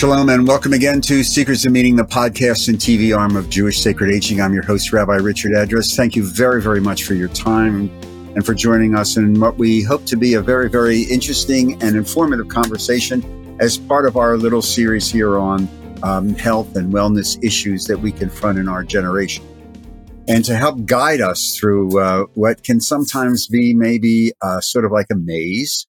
Shalom and welcome again to Seekers of Meaning, the podcast and TV arm of Jewish Sacred Aging. I'm your host, Rabbi Richard Address. Thank you very, very much for your time and for joining us in what we hope to be a very, very interesting and informative conversation as part of our little series here on um, health and wellness issues that we confront in our generation. And to help guide us through uh, what can sometimes be maybe uh, sort of like a maze,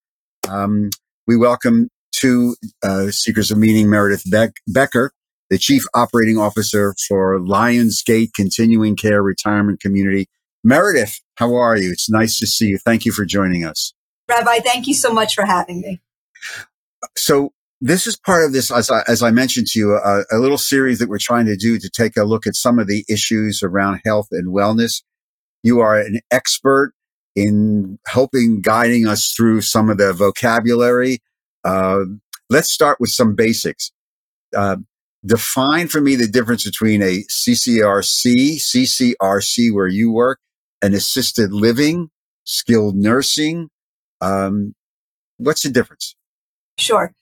um, we welcome to uh, Seekers of Meaning, Meredith Beck- Becker, the Chief Operating Officer for Lions Gate Continuing Care Retirement Community. Meredith, how are you? It's nice to see you. Thank you for joining us. Rabbi, thank you so much for having me. So, this is part of this, as I, as I mentioned to you, a, a little series that we're trying to do to take a look at some of the issues around health and wellness. You are an expert in helping guiding us through some of the vocabulary uh, let's start with some basics. Uh, define for me the difference between a CCRC, CCRC where you work, an assisted living, skilled nursing. Um, what's the difference? Sure.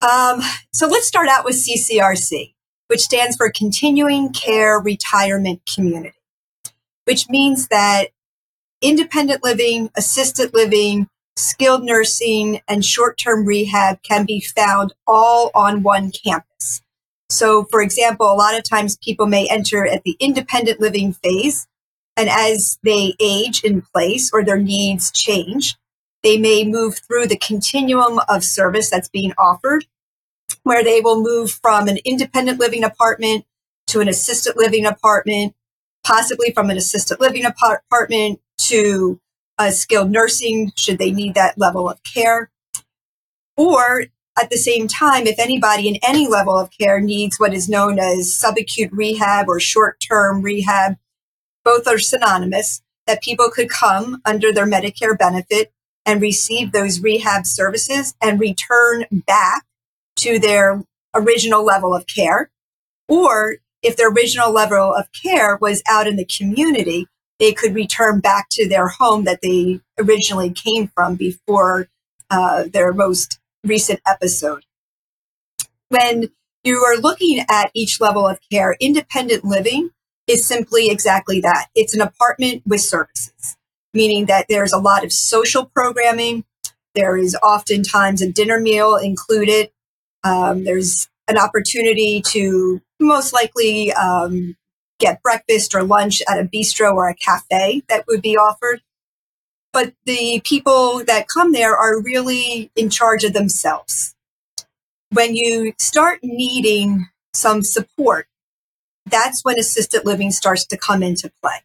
Um, so let's start out with CCRC, which stands for Continuing Care Retirement Community, which means that independent living, assisted living, skilled nursing, and short term rehab can be found all on one campus. So, for example, a lot of times people may enter at the independent living phase, and as they age in place or their needs change, they may move through the continuum of service that's being offered, where they will move from an independent living apartment to an assisted living apartment, possibly from an assisted living apartment to skilled nursing should they need that level of care. Or at the same time, if anybody in any level of care needs what is known as subacute rehab or short term rehab, both are synonymous, that people could come under their Medicare benefit and receive those rehab services and return back to their original level of care. Or if their original level of care was out in the community, they could return back to their home that they originally came from before uh, their most recent episode. When you are looking at each level of care, independent living is simply exactly that. It's an apartment with services, meaning that there's a lot of social programming. There is oftentimes a dinner meal included. Um, there's an opportunity to most likely um, get breakfast or lunch at a bistro or a cafe that would be offered. But the people that come there are really in charge of themselves. When you start needing some support, that's when assisted living starts to come into play.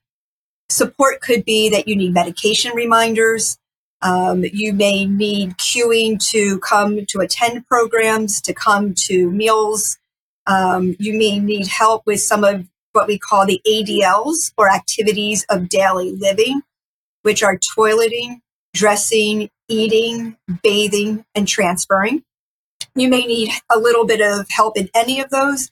Support could be that you need medication reminders. Um, you may need cueing to come to attend programs, to come to meals. Um, you may need help with some of what we call the ADLs or activities of daily living, which are toileting, dressing, eating, bathing, and transferring. You may need a little bit of help in any of those.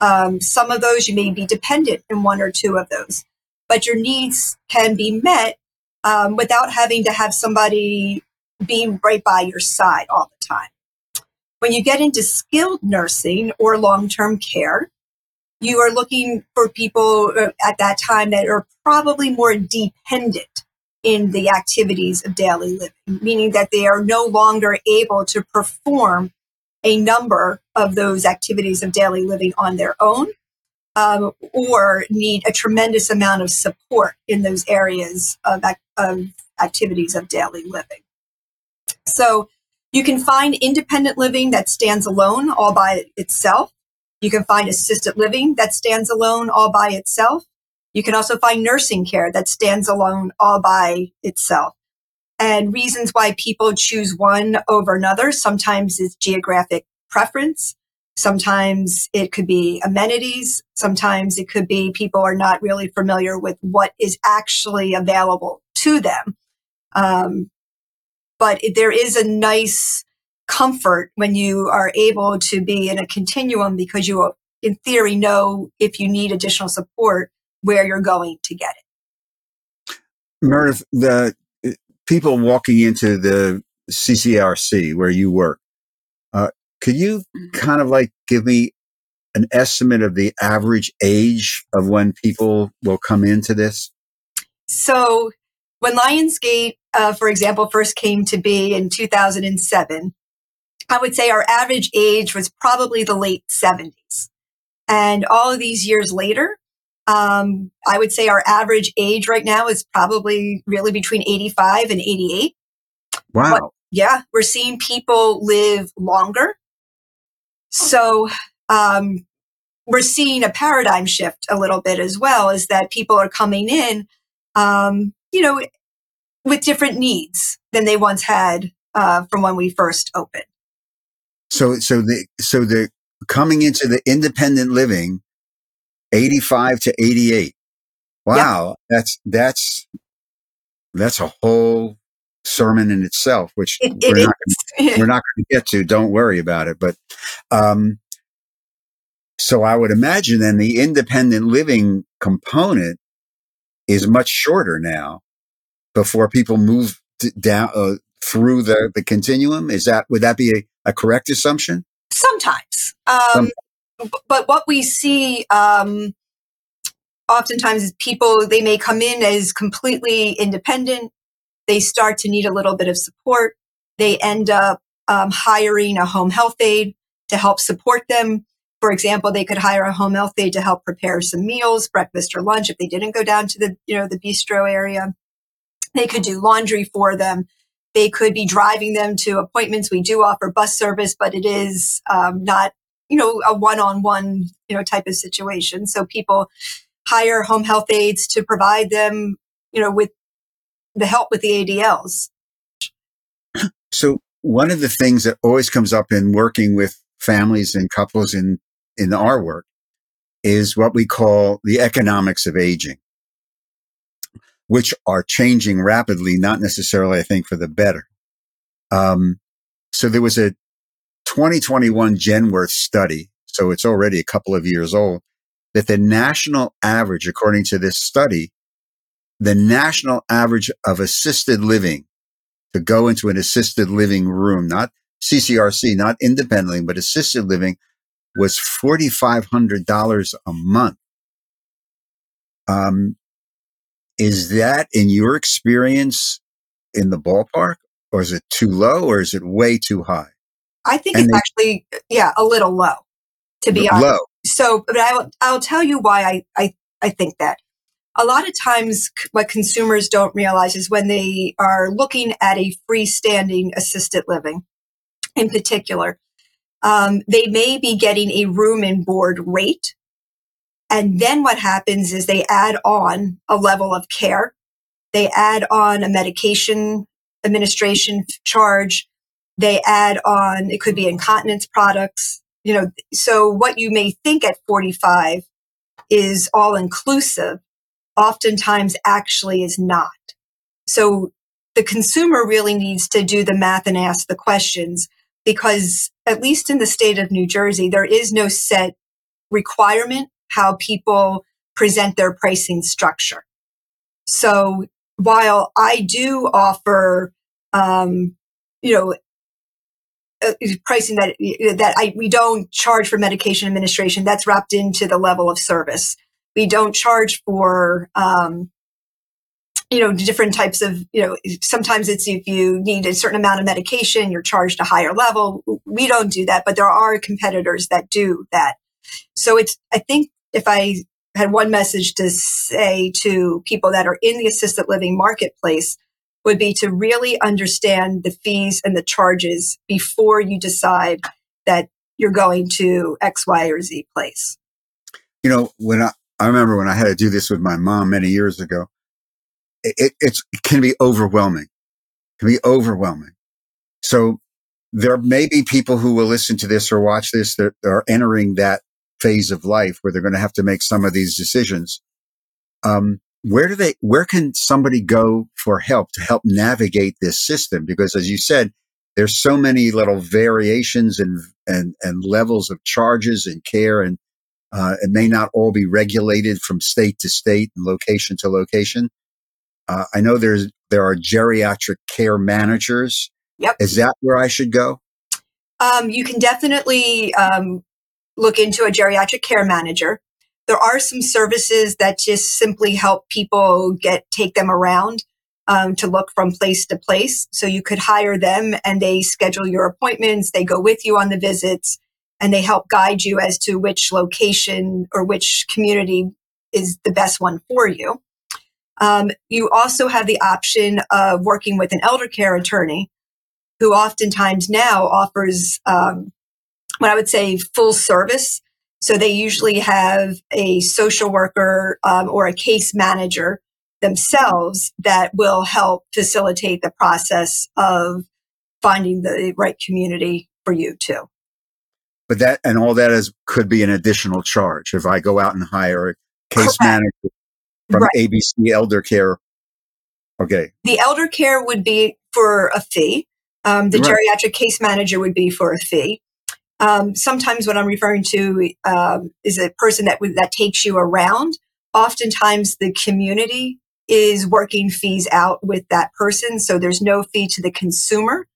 Um, some of those you may be dependent in one or two of those, but your needs can be met um, without having to have somebody being right by your side all the time. When you get into skilled nursing or long term care, you are looking for people uh, at that time that are probably more dependent in the activities of daily living, meaning that they are no longer able to perform a number of those activities of daily living on their own um, or need a tremendous amount of support in those areas of, of activities of daily living. So you can find independent living that stands alone all by itself. You can find assisted living that stands alone all by itself. You can also find nursing care that stands alone all by itself. And reasons why people choose one over another sometimes is geographic preference. Sometimes it could be amenities. Sometimes it could be people are not really familiar with what is actually available to them. Um, but there is a nice comfort when you are able to be in a continuum because you, in theory, know if you need additional support where you're going to get it. Meredith, the people walking into the CCRC where you work, uh, Could you kind of like give me an estimate of the average age of when people will come into this? So, when Lions Gate, uh, for example, first came to be in 2007, I would say our average age was probably the late 70s. And all of these years later, um, I would say our average age right now is probably really between 85 and 88. Wow. But, yeah, we're seeing people live longer. So um, we're seeing a paradigm shift a little bit as well, is that people are coming in, um, you know, with different needs than they once had uh, from when we first opened. So, so the so the coming into the independent living, eighty five to eighty eight. Wow, yep. that's that's that's a whole sermon in itself, which it, it we're, not gonna, we're, not going to get to. Don't worry about it. But um, so I would imagine then the independent living component is much shorter now before people move down uh, through the, the continuum. Is that would that be a, a correct assumption? Sometimes, um, Some- but what we see um, oftentimes is people they may come in as completely independent they start to need a little bit of support. They end up um, hiring a home health aide to help support them. For example, they could hire a home health aide to help prepare some meals, breakfast or lunch if they didn't go down to the, you know, the bistro area. They could do laundry for them. They could be driving them to appointments. We do offer bus service, but it is um, not, you know, a one-on-one, you know, type of situation. So people hire home health aides to provide them, you know, with the help with the ADLs. So one of the things that always comes up in working with families and couples in, in our work is what we call the economics of aging, which are changing rapidly, not necessarily, I think, for the better. Um, so there was a 2021 Genworth study, so it's already a couple of years old, that the national average, according to this study, the national average of assisted living to go into an assisted living room, not CCRC, not independently, but assisted living was $4,500 a month. Um, is that in your experience in the ballpark or is it too low or is it way too high? I think and it's they, actually, yeah, a little low to be honest. Low. So, but I will, I'll tell you why I, I, I think that a lot of times what consumers don't realize is when they are looking at a freestanding assisted living in particular, um, they may be getting a room and board rate. And then what happens is they add on a level of care. They add on a medication administration charge. They add on, it could be incontinence products, you know, so what you may think at 45 is all inclusive oftentimes actually is not. So the consumer really needs to do the math and ask the questions because at least in the state of New Jersey, there is no set requirement how people present their pricing structure. So while I do offer, um, you know, uh, pricing that that I we don't charge for medication administration, that's wrapped into the level of service. We don't charge for, um, you know, different types of, you know, sometimes it's if you need a certain amount of medication, you're charged a higher level. We don't do that, but there are competitors that do that. So it's, I think if I had one message to say to people that are in the assisted living marketplace would be to really understand the fees and the charges before you decide that you're going to X, Y, or Z place. You know, when I, I remember when I had to do this with my mom many years ago. It, it can be overwhelming. It can be overwhelming. So there may be people who will listen to this or watch this that are entering that phase of life where they're going to have to make some of these decisions. Um, where do they, where can somebody go for help to help navigate this system? Because as you said, there's so many little variations and, and, and levels of charges and care and uh, it may not all be regulated from state to state and location to location. Uh, I know there's there are geriatric care managers. Yep. Is that where I should go? Um, you can definitely um, look into a geriatric care manager. There are some services that just simply help people get take them around um, to look from place to place. So you could hire them, and they schedule your appointments. They go with you on the visits, and they help guide you as to which location or which community is the best one for you. Um, you also have the option of working with an elder care attorney who oftentimes now offers um, what I would say full service. So they usually have a social worker um, or a case manager themselves that will help facilitate the process of finding the right community for you too. But that and all that is could be an additional charge if I go out and hire a case Correct. manager from right. ABC Elder Care. Okay. The elder care would be for a fee. Um, the right. geriatric case manager would be for a fee. Um, sometimes what I'm referring to um, is a person that that takes you around. Oftentimes, the community is working fees out with that person, so there's no fee to the consumer,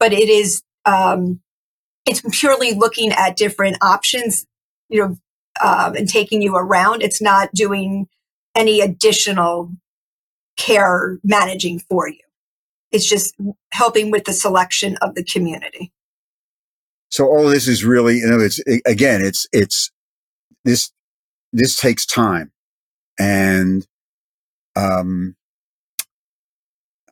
but it is um, it's purely looking at different options, you know, um, and taking you around. It's not doing any additional care managing for you. It's just helping with the selection of the community. So all this is really, you know, it's again, it's it's this this takes time, and um,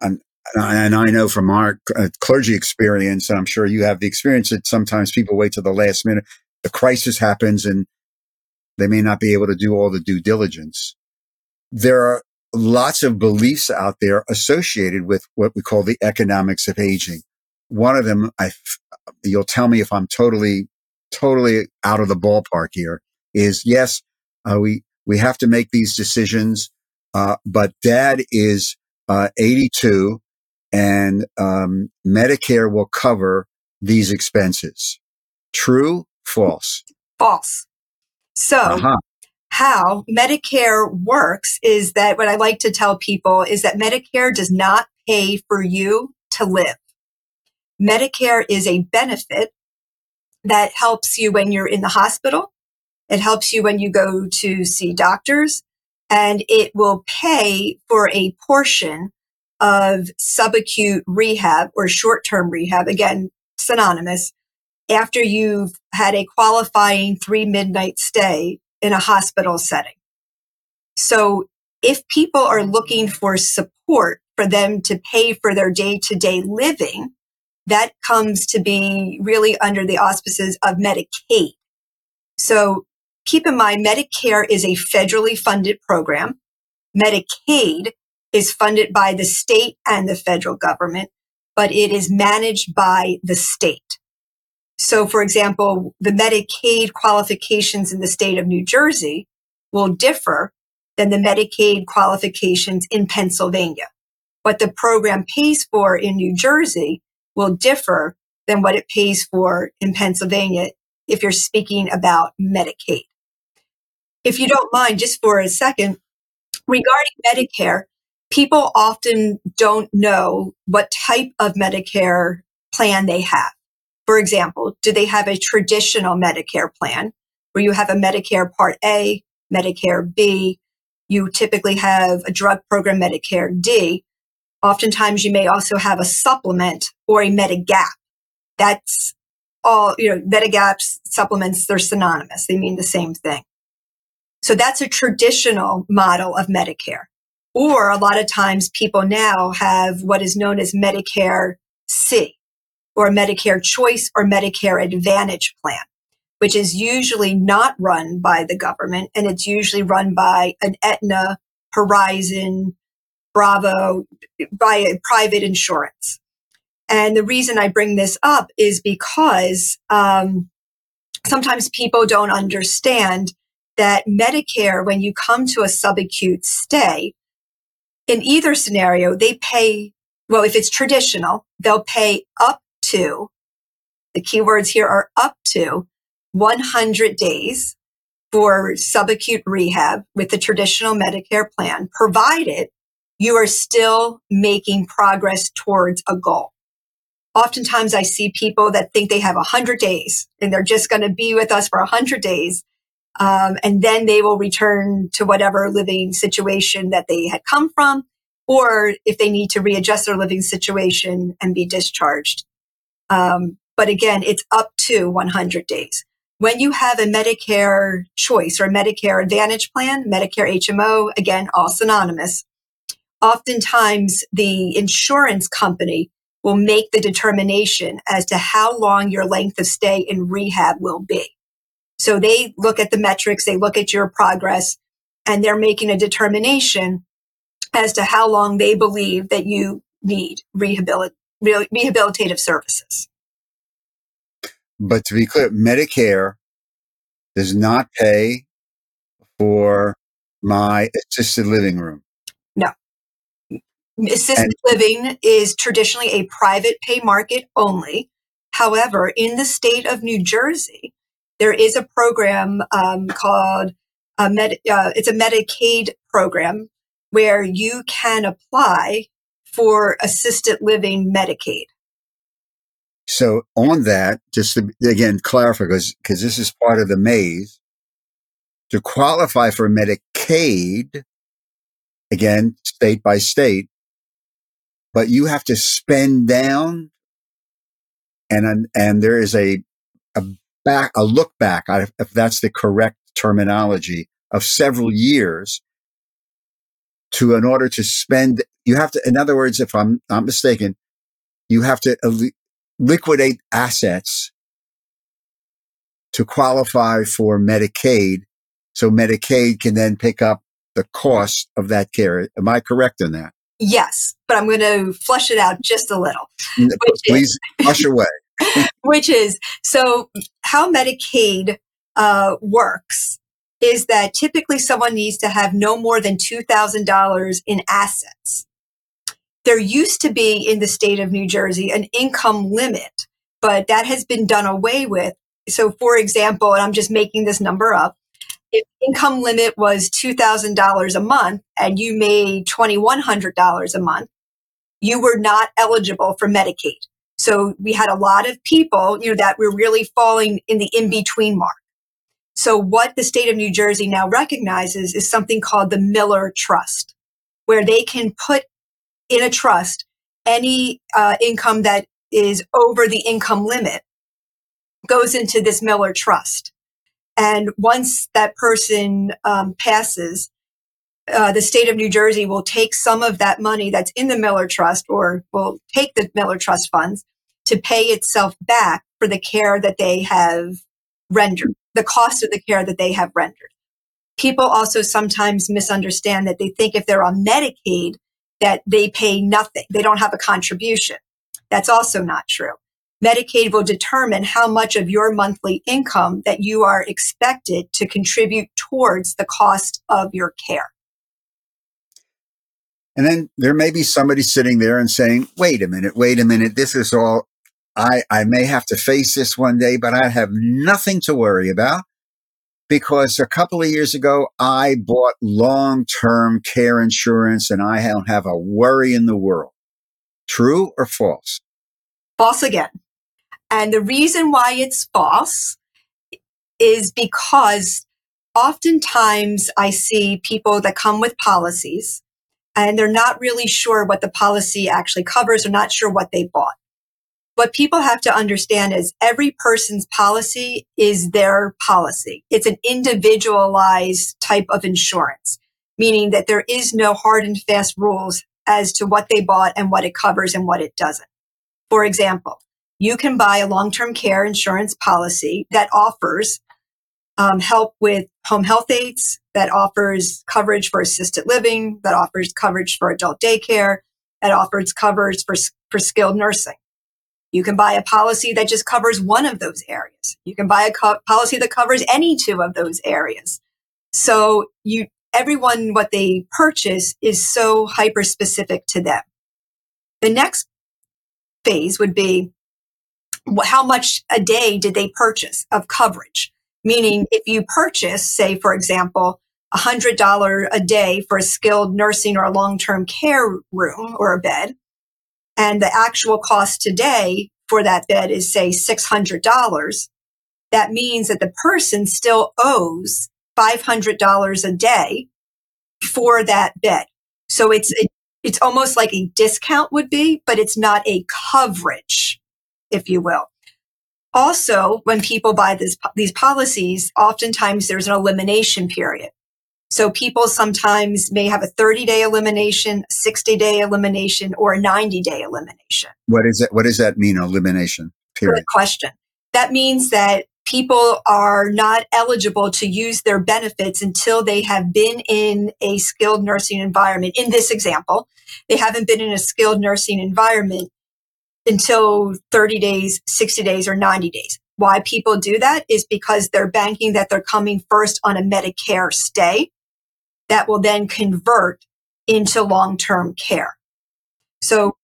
and, and I know from our uh, clergy experience, and I'm sure you have the experience that sometimes people wait till the last minute. The crisis happens, and they may not be able to do all the due diligence. There are lots of beliefs out there associated with what we call the economics of aging. One of them, I, you'll tell me if I'm totally, totally out of the ballpark here is yes, uh, we, we have to make these decisions. Uh, but dad is, uh, 82 and, um, Medicare will cover these expenses. True? False? False. So uh-huh how Medicare works is that what I like to tell people is that Medicare does not pay for you to live. Medicare is a benefit that helps you when you're in the hospital. It helps you when you go to see doctors and it will pay for a portion of subacute rehab or short-term rehab. Again, synonymous after you've had a qualifying three midnight stay in a hospital setting. So if people are looking for support for them to pay for their day to day living, that comes to be really under the auspices of Medicaid. So keep in mind, Medicare is a federally funded program. Medicaid is funded by the state and the federal government, but it is managed by the state. So, for example, the Medicaid qualifications in the state of New Jersey will differ than the Medicaid qualifications in Pennsylvania. What the program pays for in New Jersey will differ than what it pays for in Pennsylvania if you're speaking about Medicaid. If you don't mind, just for a second, regarding Medicare, people often don't know what type of Medicare plan they have. For example, do they have a traditional Medicare plan where you have a Medicare Part A, Medicare B? You typically have a drug program, Medicare D. Oftentimes you may also have a supplement or a Medigap. That's all, you know, Medigaps supplements, they're synonymous. They mean the same thing. So that's a traditional model of Medicare. Or a lot of times people now have what is known as Medicare C or Medicare Choice or Medicare Advantage plan, which is usually not run by the government and it's usually run by an Aetna, Horizon, Bravo, by private insurance. And the reason I bring this up is because um, sometimes people don't understand that Medicare, when you come to a subacute stay, in either scenario, they pay, well, if it's traditional, they'll pay up to, the keywords here are up to 100 days for subacute rehab with the traditional Medicare plan, provided you are still making progress towards a goal. Oftentimes I see people that think they have 100 days and they're just going to be with us for 100 days. Um, and then they will return to whatever living situation that they had come from, or if they need to readjust their living situation and be discharged. Um, but again, it's up to 100 days. When you have a Medicare choice or Medicare Advantage plan, Medicare HMO, again, all synonymous, oftentimes the insurance company will make the determination as to how long your length of stay in rehab will be. So they look at the metrics, they look at your progress, and they're making a determination as to how long they believe that you need rehabilit- rehabilitative services. But to be clear, Medicare does not pay for my assisted living room. Assisted and- living is traditionally a private pay market only. However, in the state of New Jersey, there is a program um, called a Med- uh, it's a Medicaid program where you can apply for assisted living Medicaid. So on that, just to again clarify, because because this is part of the maze. To qualify for Medicaid, again, state by state, but you have to spend down, and and there is a a back a look back, if that's the correct terminology, of several years to in order to spend. You have to, in other words, if I'm not mistaken, you have to liquidate assets to qualify for Medicaid. So Medicaid can then pick up the cost of that care. Am I correct in that? Yes, but I'm going to flush it out just a little. Please is, flush away. which is so how Medicaid uh, works is that typically someone needs to have no more than $2,000 in assets there used to be in the state of New Jersey an income limit, but that has been done away with. So, for example, and I'm just making this number up, if income limit was $2,000 a month and you made $2,100 a month, you were not eligible for Medicaid. So we had a lot of people, you know, that were really falling in the in between mark. So what the state of New Jersey now recognizes is something called the Miller Trust, where they can put in a trust, any uh, income that is over the income limit goes into this Miller Trust. And once that person um, passes, uh, the state of New Jersey will take some of that money that's in the Miller Trust or will take the Miller Trust funds to pay itself back for the care that they have rendered, the cost of the care that they have rendered. People also sometimes misunderstand that they think if they're on Medicaid, that they pay nothing. They don't have a contribution. That's also not true. Medicaid will determine how much of your monthly income that you are expected to contribute towards the cost of your care. And then there may be somebody sitting there and saying, wait a minute, wait a minute. This is all I, I may have to face this one day, but I have nothing to worry about because a couple of years ago, I bought long term care insurance and I don't have a worry in the world. True or false? False again. And the reason why it's false is because oftentimes I see people that come with policies and they're not really sure what the policy actually covers. They're not sure what they bought what people have to understand is every person's policy is their policy. It's an individualized type of insurance, meaning that there is no hard and fast rules as to what they bought and what it covers and what it doesn't. For example, you can buy a long-term care insurance policy that offers um, help with home health aides, that offers coverage for assisted living, that offers coverage for adult daycare, that offers coverage for, for skilled nursing. You can buy a policy that just covers one of those areas. You can buy a co- policy that covers any two of those areas. So you, everyone, what they purchase is so hyper specific to them. The next phase would be how much a day did they purchase of coverage? Meaning if you purchase, say, for example, $100 a day for a skilled nursing or a long-term care room or a bed, and the actual cost today for that bed is say $600, that means that the person still owes $500 a day for that bed. So it's, it, it's almost like a discount would be, but it's not a coverage, if you will. Also, when people buy this, these policies, oftentimes there's an elimination period. So people sometimes may have a 30 day elimination, 60 day elimination, or a 90 day elimination. What is that? What does that mean? Elimination period. Good question. That means that people are not eligible to use their benefits until they have been in a skilled nursing environment. In this example, they haven't been in a skilled nursing environment until 30 days, 60 days, or 90 days. Why people do that is because they're banking that they're coming first on a Medicare stay that will then convert into long-term care. So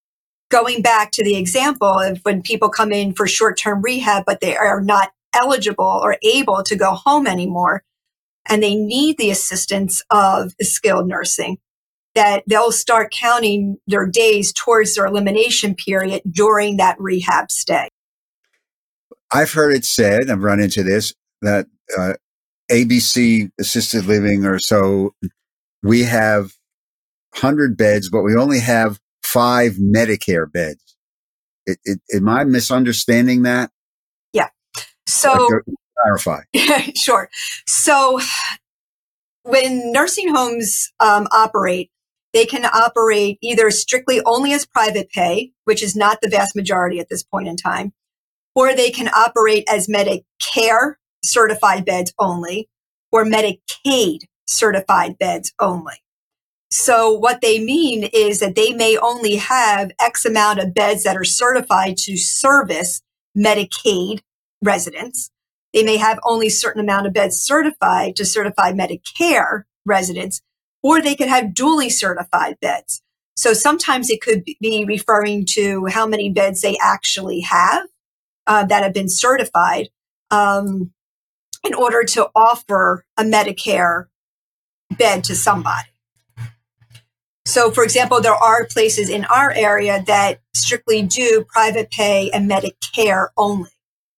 going back to the example of when people come in for short-term rehab, but they are not eligible or able to go home anymore and they need the assistance of skilled nursing that they'll start counting their days towards their elimination period during that rehab stay. I've heard it said, I've run into this, that uh, ABC assisted living or so, we have 100 beds, but we only have five Medicare beds. It, it, am I misunderstanding that? Yeah. So, clarify. sure. So, when nursing homes um, operate, they can operate either strictly only as private pay, which is not the vast majority at this point in time, or they can operate as Medicare certified beds only or Medicaid certified beds only. So what they mean is that they may only have X amount of beds that are certified to service Medicaid residents. They may have only certain amount of beds certified to certify Medicare residents, or they could have duly certified beds. So sometimes it could be referring to how many beds they actually have uh, that have been certified um, in order to offer a Medicare bed to somebody. So, for example, there are places in our area that strictly do private pay and Medicare only.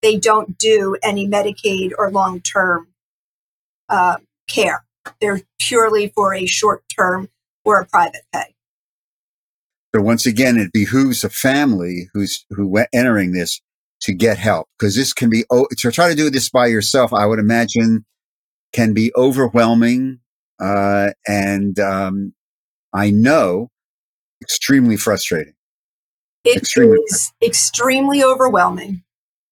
They don't do any Medicaid or long term uh, care. They're purely for a short term or a private pay. So once again, it behooves a family who's who entering this to get help because this can be oh, to try to do this by yourself. I would imagine can be overwhelming, uh, and um, I know extremely frustrating. It extremely is extremely overwhelming.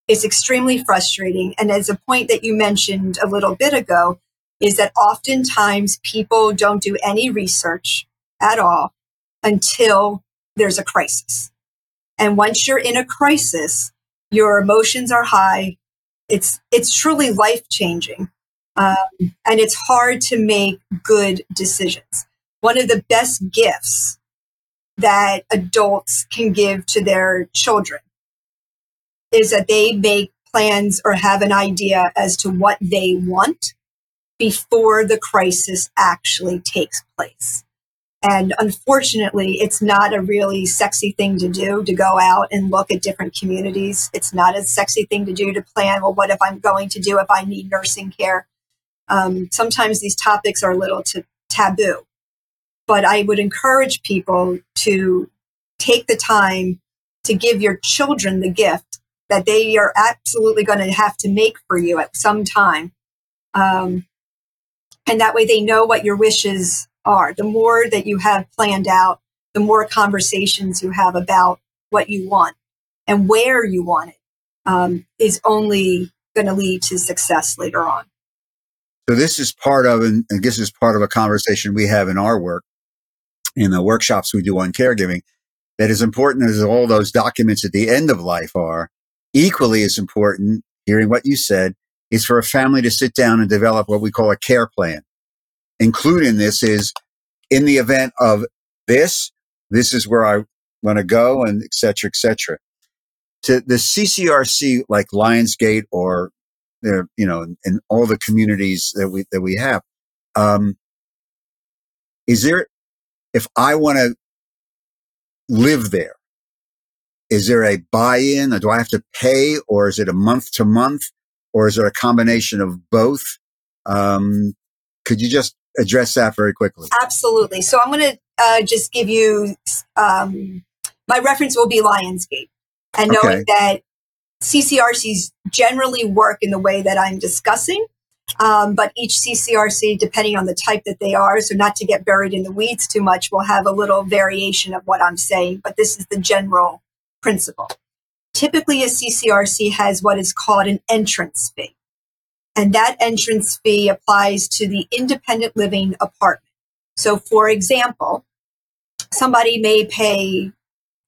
It's extremely frustrating, and as a point that you mentioned a little bit ago, is that oftentimes people don't do any research at all until there's a crisis. And once you're in a crisis, your emotions are high. It's, it's truly life changing. Um, and it's hard to make good decisions. One of the best gifts that adults can give to their children is that they make plans or have an idea as to what they want before the crisis actually takes place. And unfortunately, it's not a really sexy thing to do to go out and look at different communities. It's not a sexy thing to do to plan, well, what if I'm going to do if I need nursing care? Um, sometimes these topics are a little t- taboo. But I would encourage people to take the time to give your children the gift that they are absolutely going to have to make for you at some time. Um, and that way they know what your wishes are. The more that you have planned out, the more conversations you have about what you want and where you want it um, is only going to lead to success later on. So this is part of, and this is part of a conversation we have in our work, in the workshops we do on caregiving, that as important as all those documents at the end of life are, equally as important, hearing what you said, is for a family to sit down and develop what we call a care plan. Including this is in the event of this, this is where I want to go and et cetera, et cetera. To the CCRC like Lions Gate or you know, in all the communities that we, that we have, um, is there, if I want to live there, is there a buy-in or do I have to pay or is it a month to month or is it a combination of both? Um, could you just address that very quickly? Absolutely. So I'm going to uh, just give you um, my reference will be Lions Gate and knowing okay. that CCRCs generally work in the way that I'm discussing. Um, but each CCRC, depending on the type that they are, so not to get buried in the weeds too much, will have a little variation of what I'm saying. But this is the general principle. Typically, a CCRC has what is called an entrance fee. And that entrance fee applies to the independent living apartment. So, for example, somebody may pay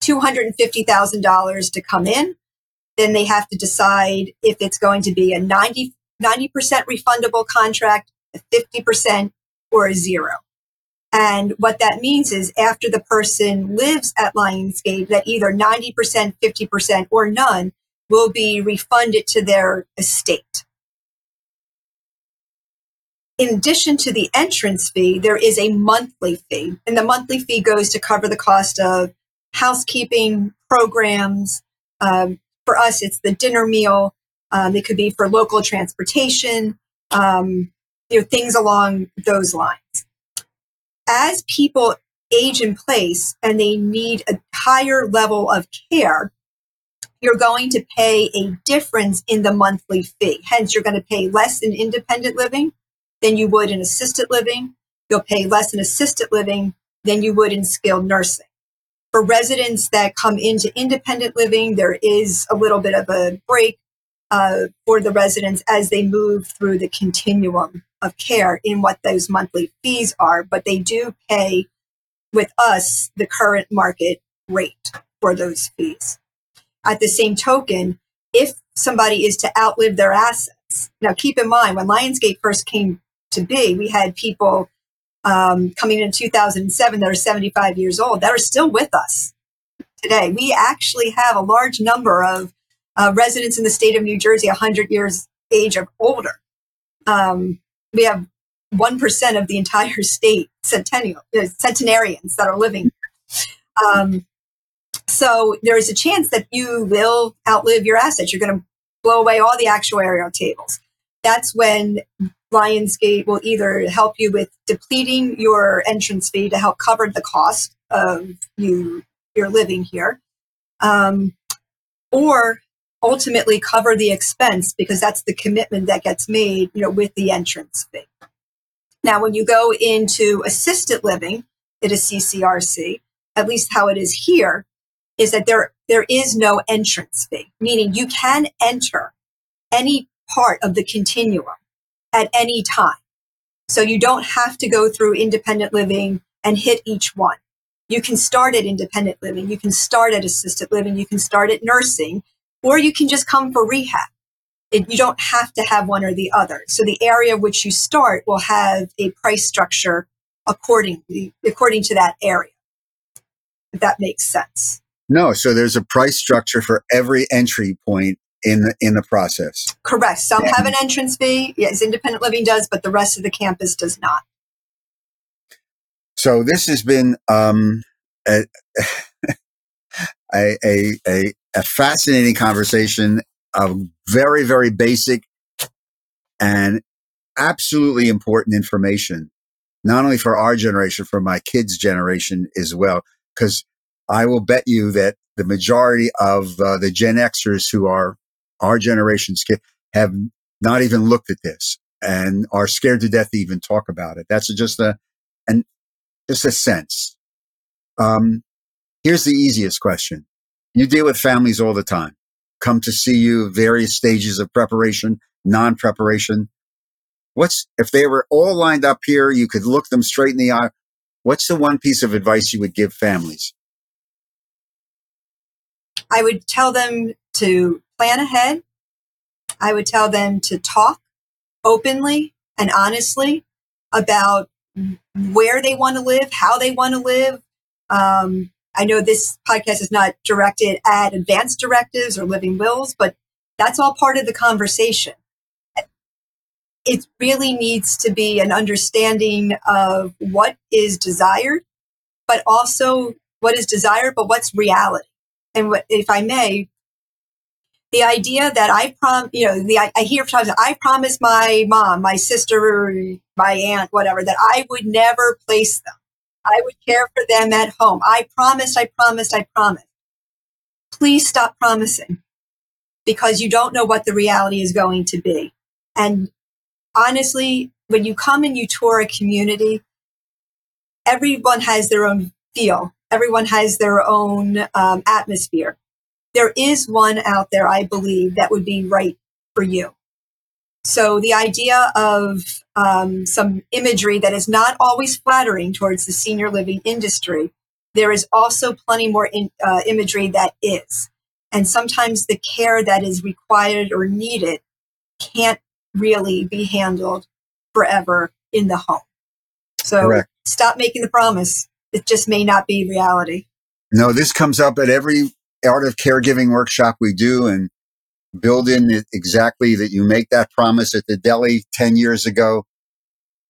$250,000 to come in. Then they have to decide if it's going to be a 90, 90% refundable contract, a 50%, or a zero. And what that means is after the person lives at Lions Gate, that either 90%, 50%, or none will be refunded to their estate. In addition to the entrance fee, there is a monthly fee, and the monthly fee goes to cover the cost of housekeeping programs. Um, for us, it's the dinner meal. Um, it could be for local transportation, um, you know, things along those lines as people age in place and they need a higher level of care, you're going to pay a difference in the monthly fee. Hence, you're going to pay less in independent living than you would in assisted living. You'll pay less in assisted living than you would in skilled nursing. For residents that come into independent living, there is a little bit of a break uh, for the residents as they move through the continuum of care in what those monthly fees are, but they do pay with us the current market rate for those fees. At the same token, if somebody is to outlive their assets, now keep in mind when Lions Gate first came to be, we had people um, coming in 2007 that are 75 years old that are still with us today. We actually have a large number of uh, residents in the state of New Jersey 100 years age or older. Um, we have 1% of the entire state centennial, uh, centenarians that are living. Um, so there is a chance that you will outlive your assets. You're going to blow away all the actuarial tables. That's when Lions Gate will either help you with depleting your entrance fee to help cover the cost of you your living here, um, or ultimately cover the expense because that's the commitment that gets made, you know, with the entrance fee. Now, when you go into assisted living at a CCRC, at least how it is here, is that there there is no entrance fee, meaning you can enter any part of the continuum at any time. So you don't have to go through independent living and hit each one. You can start at independent living, you can start at assisted living, you can start at nursing, or you can just come for rehab. It, you don't have to have one or the other. So the area which you start will have a price structure accordingly, according to that area. If that makes sense. No, so there's a price structure for every entry point in the in the process. Correct. Some have an entrance fee, yes, independent living does, but the rest of the campus does not. So this has been um, a, a, a, a fascinating conversation of very, very basic and absolutely important information, not only for our generation, for my kids' generation as well. Because I will bet you that the majority of uh, the Gen Xers who are our generation's kids have not even looked at this and are scared to death to even talk about it. That's just a, and just a sense. Um, here's the easiest question. You deal with families all the time, come to see you, various stages of preparation, non preparation. What's, if they were all lined up here, you could look them straight in the eye. What's the one piece of advice you would give families? I would tell them to plan ahead. I would tell them to talk openly and honestly about where they want to live, how they want to live, um, I know this podcast is not directed at advanced directives or living wills, but that's all part of the conversation. It really needs to be an understanding of what is desired, but also what is desired, but what's reality. and what, if I may, the idea that I prom, you know, the I, I hear times I promised my mom, my sister, my aunt, whatever, that I would never place them. I would care for them at home. I promised, I promised, I promised. Please stop promising because you don't know what the reality is going to be. And honestly, when you come and you tour a community, everyone has their own feel. Everyone has their own um, atmosphere there is one out there, I believe, that would be right for you. So the idea of um, some imagery that is not always flattering towards the senior living industry, there is also plenty more in, uh, imagery that is. And sometimes the care that is required or needed can't really be handled forever in the home. So Correct. stop making the promise. It just may not be reality. No, this comes up at every art of caregiving workshop we do and build in exactly that you make that promise at the deli 10 years ago.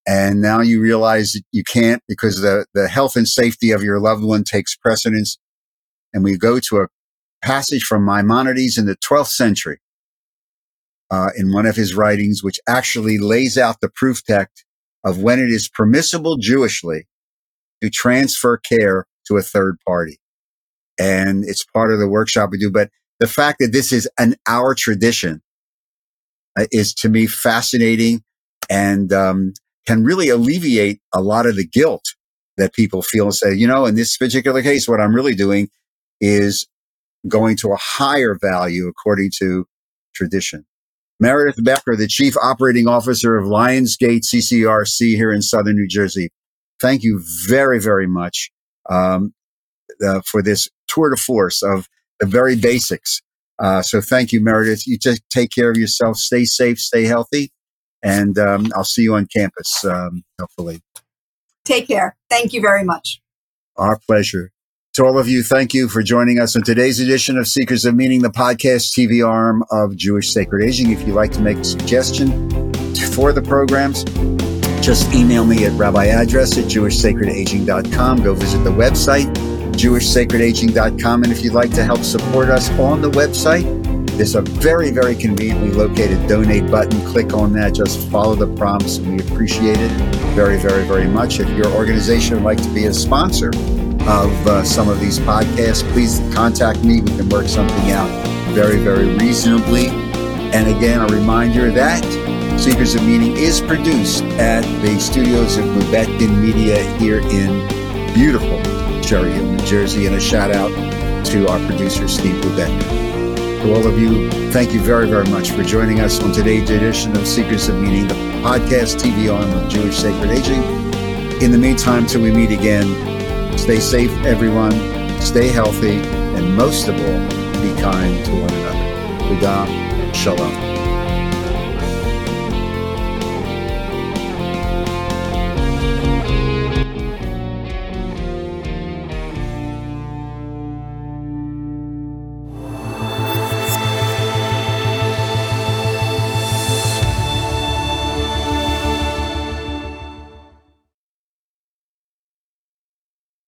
And now you realize that you can't because the, the health and safety of your loved one takes precedence. And we go to a passage from Maimonides in the 12th century, uh, in one of his writings, which actually lays out the proof text of when it is permissible Jewishly to transfer care to a third party and it's part of the workshop we do. But the fact that this is an our tradition uh, is to me fascinating and um, can really alleviate a lot of the guilt that people feel and say, you know, in this particular case, what I'm really doing is going to a higher value according to tradition. Meredith Becker, the Chief Operating Officer of Lions Gate CCRC here in Southern New Jersey. Thank you very, very much um, uh, for this tour de force of the very basics. Uh, so thank you, Meredith. You just take care of yourself. Stay safe, stay healthy, and um, I'll see you on campus, um, hopefully. Take care. Thank you very much. Our pleasure. To all of you, thank you for joining us on today's edition of Seekers of Meaning, the podcast TV arm of Jewish Sacred Aging. If you'd like to make a suggestion for the programs, just email me at rabbiaddress at jewishsacredaging.com. Go visit the website jewishsacredaging.com. And if you'd like to help support us on the website, there's a very, very conveniently located donate button. Click on that. Just follow the prompts. We appreciate it very, very, very much. If your organization would like to be a sponsor of uh, some of these podcasts, please contact me. We can work something out very, very reasonably. And again, a reminder that Seekers of Meaning is produced at the studios of Lubetkin Media here in beautiful Cherry Hill, New Jersey, and a shout out to our producer, Steve Lubetkin. To all of you, thank you very, very much for joining us on today's edition of Seekers of Meaning, the podcast TV arm of Jewish Sacred Aging. In the meantime, till we meet again, stay safe, everyone, stay healthy, and most of all, be kind to one another. Shalom.